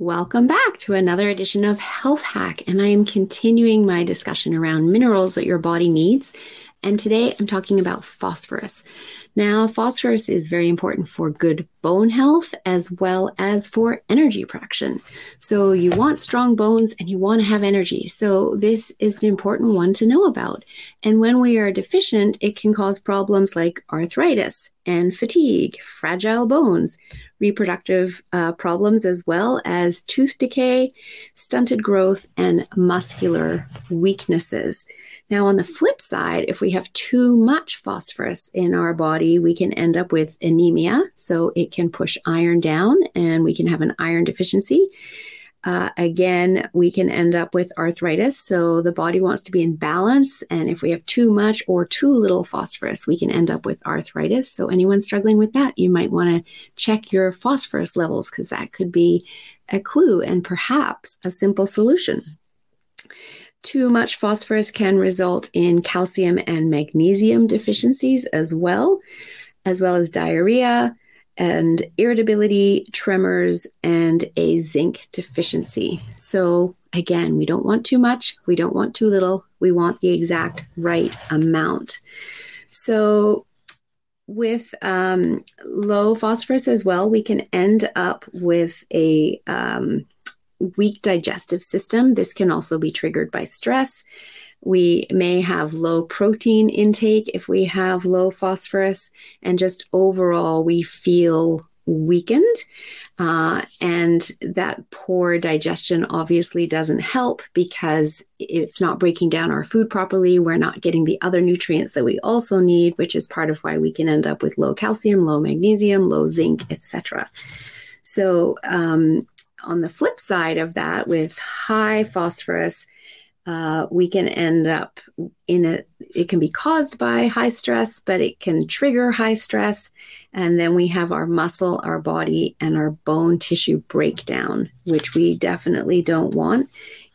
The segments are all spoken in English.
Welcome back to another edition of Health Hack, and I am continuing my discussion around minerals that your body needs. And today I'm talking about phosphorus. Now, phosphorus is very important for good bone health as well as for energy production. So, you want strong bones and you want to have energy. So, this is an important one to know about. And when we are deficient, it can cause problems like arthritis and fatigue, fragile bones, reproductive uh, problems, as well as tooth decay, stunted growth, and muscular weaknesses. Now, on the flip side, if we have too much phosphorus in our body, we can end up with anemia. So it can push iron down and we can have an iron deficiency. Uh, again, we can end up with arthritis. So the body wants to be in balance. And if we have too much or too little phosphorus, we can end up with arthritis. So, anyone struggling with that, you might want to check your phosphorus levels because that could be a clue and perhaps a simple solution. Too much phosphorus can result in calcium and magnesium deficiencies as well, as well as diarrhea and irritability, tremors, and a zinc deficiency. So, again, we don't want too much, we don't want too little, we want the exact right amount. So, with um, low phosphorus as well, we can end up with a um, weak digestive system. This can also be triggered by stress. We may have low protein intake if we have low phosphorus, and just overall, we feel weakened. Uh, and that poor digestion obviously doesn't help because it's not breaking down our food properly. We're not getting the other nutrients that we also need, which is part of why we can end up with low calcium, low magnesium, low zinc, etc. So, um, on the flip side of that, with high phosphorus, uh, we can end up in a, it can be caused by high stress, but it can trigger high stress. And then we have our muscle, our body, and our bone tissue breakdown, which we definitely don't want.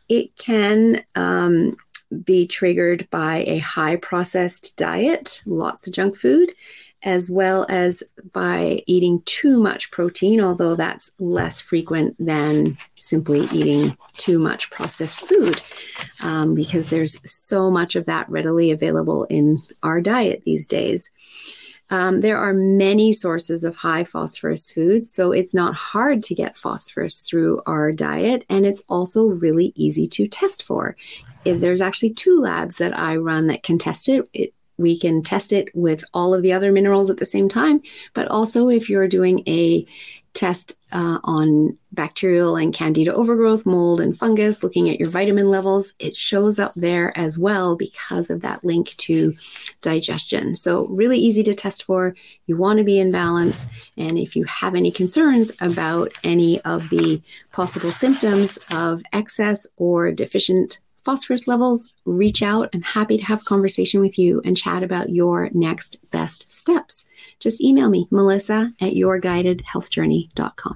It can um, be triggered by a high processed diet, lots of junk food, as well as by eating too much protein, although that's less frequent than simply eating too much processed food, um, because there's so much of that readily available in our diet these days. Um, there are many sources of high phosphorus foods, so it's not hard to get phosphorus through our diet, and it's also really easy to test for. There's actually two labs that I run that can test it. it we can test it with all of the other minerals at the same time. But also, if you're doing a test uh, on bacterial and candida overgrowth, mold, and fungus, looking at your vitamin levels, it shows up there as well because of that link to digestion. So, really easy to test for. You want to be in balance. And if you have any concerns about any of the possible symptoms of excess or deficient phosphorus levels, reach out. I'm happy to have a conversation with you and chat about your next best steps. Just email me, melissa at yourguidedhealthjourney.com.